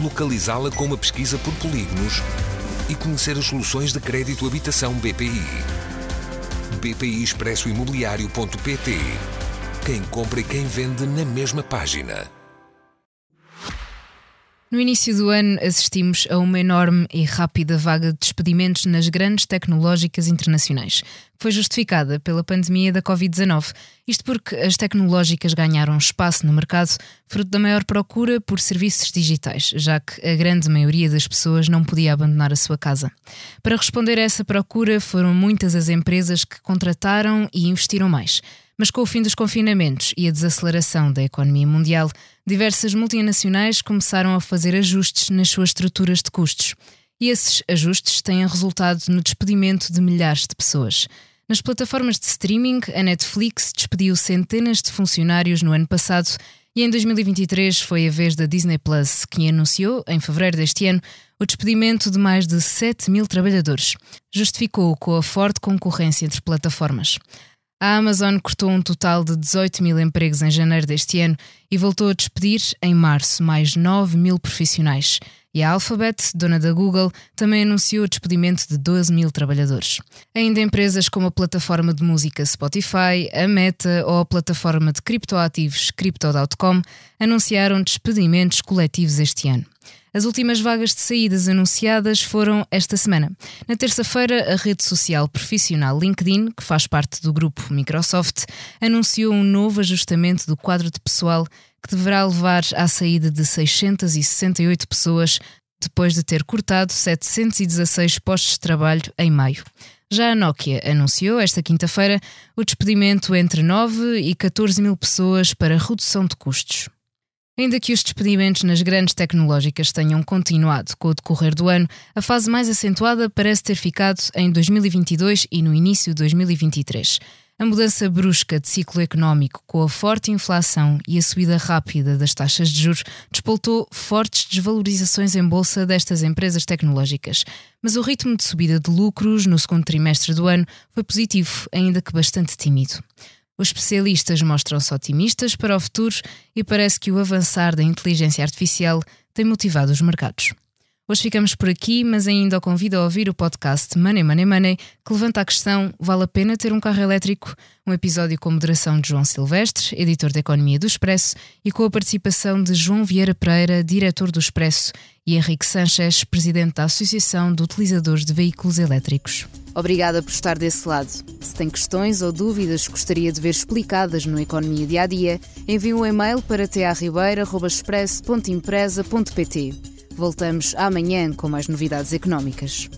localizá-la com uma pesquisa por polígonos e conhecer as soluções de crédito habitação BPI. BPI Expresso Imobiliário.pt Quem compra e quem vende na mesma página. No início do ano, assistimos a uma enorme e rápida vaga de despedimentos nas grandes tecnológicas internacionais, que foi justificada pela pandemia da Covid-19. Isto porque as tecnológicas ganharam espaço no mercado fruto da maior procura por serviços digitais, já que a grande maioria das pessoas não podia abandonar a sua casa. Para responder a essa procura, foram muitas as empresas que contrataram e investiram mais. Mas com o fim dos confinamentos e a desaceleração da economia mundial, diversas multinacionais começaram a fazer ajustes nas suas estruturas de custos. E esses ajustes têm resultado no despedimento de milhares de pessoas. Nas plataformas de streaming, a Netflix despediu centenas de funcionários no ano passado e em 2023 foi a vez da Disney Plus, que anunciou, em fevereiro deste ano, o despedimento de mais de 7 mil trabalhadores. Justificou com a forte concorrência entre plataformas. A Amazon cortou um total de 18 mil empregos em janeiro deste ano e voltou a despedir, em março, mais 9 mil profissionais. E a Alphabet, dona da Google, também anunciou o despedimento de 12 mil trabalhadores. Ainda empresas como a plataforma de música Spotify, a Meta ou a plataforma de criptoativos Crypto.com anunciaram despedimentos coletivos este ano. As últimas vagas de saídas anunciadas foram esta semana. Na terça-feira, a rede social profissional LinkedIn, que faz parte do grupo Microsoft, anunciou um novo ajustamento do quadro de pessoal que deverá levar à saída de 668 pessoas, depois de ter cortado 716 postos de trabalho em maio. Já a Nokia anunciou esta quinta-feira o despedimento entre 9 e 14 mil pessoas para redução de custos. Ainda que os despedimentos nas grandes tecnológicas tenham continuado com o decorrer do ano, a fase mais acentuada parece ter ficado em 2022 e no início de 2023. A mudança brusca de ciclo económico, com a forte inflação e a subida rápida das taxas de juros, despoltou fortes desvalorizações em bolsa destas empresas tecnológicas. Mas o ritmo de subida de lucros no segundo trimestre do ano foi positivo, ainda que bastante tímido. Os especialistas mostram-se otimistas para o futuro e parece que o avançar da inteligência artificial tem motivado os mercados. Hoje ficamos por aqui, mas ainda o convido a ouvir o podcast Money Money Money, que levanta a questão: vale a pena ter um carro elétrico? Um episódio com moderação de João Silvestre, editor da Economia do Expresso, e com a participação de João Vieira Pereira, diretor do Expresso, e Henrique Sanchez, presidente da Associação de Utilizadores de Veículos Elétricos. Obrigada por estar desse lado. Se tem questões ou dúvidas que gostaria de ver explicadas no Economia Dia a Dia, envie um e-mail para tearribeira.expresso.empresa.pt. Voltamos amanhã com mais novidades económicas.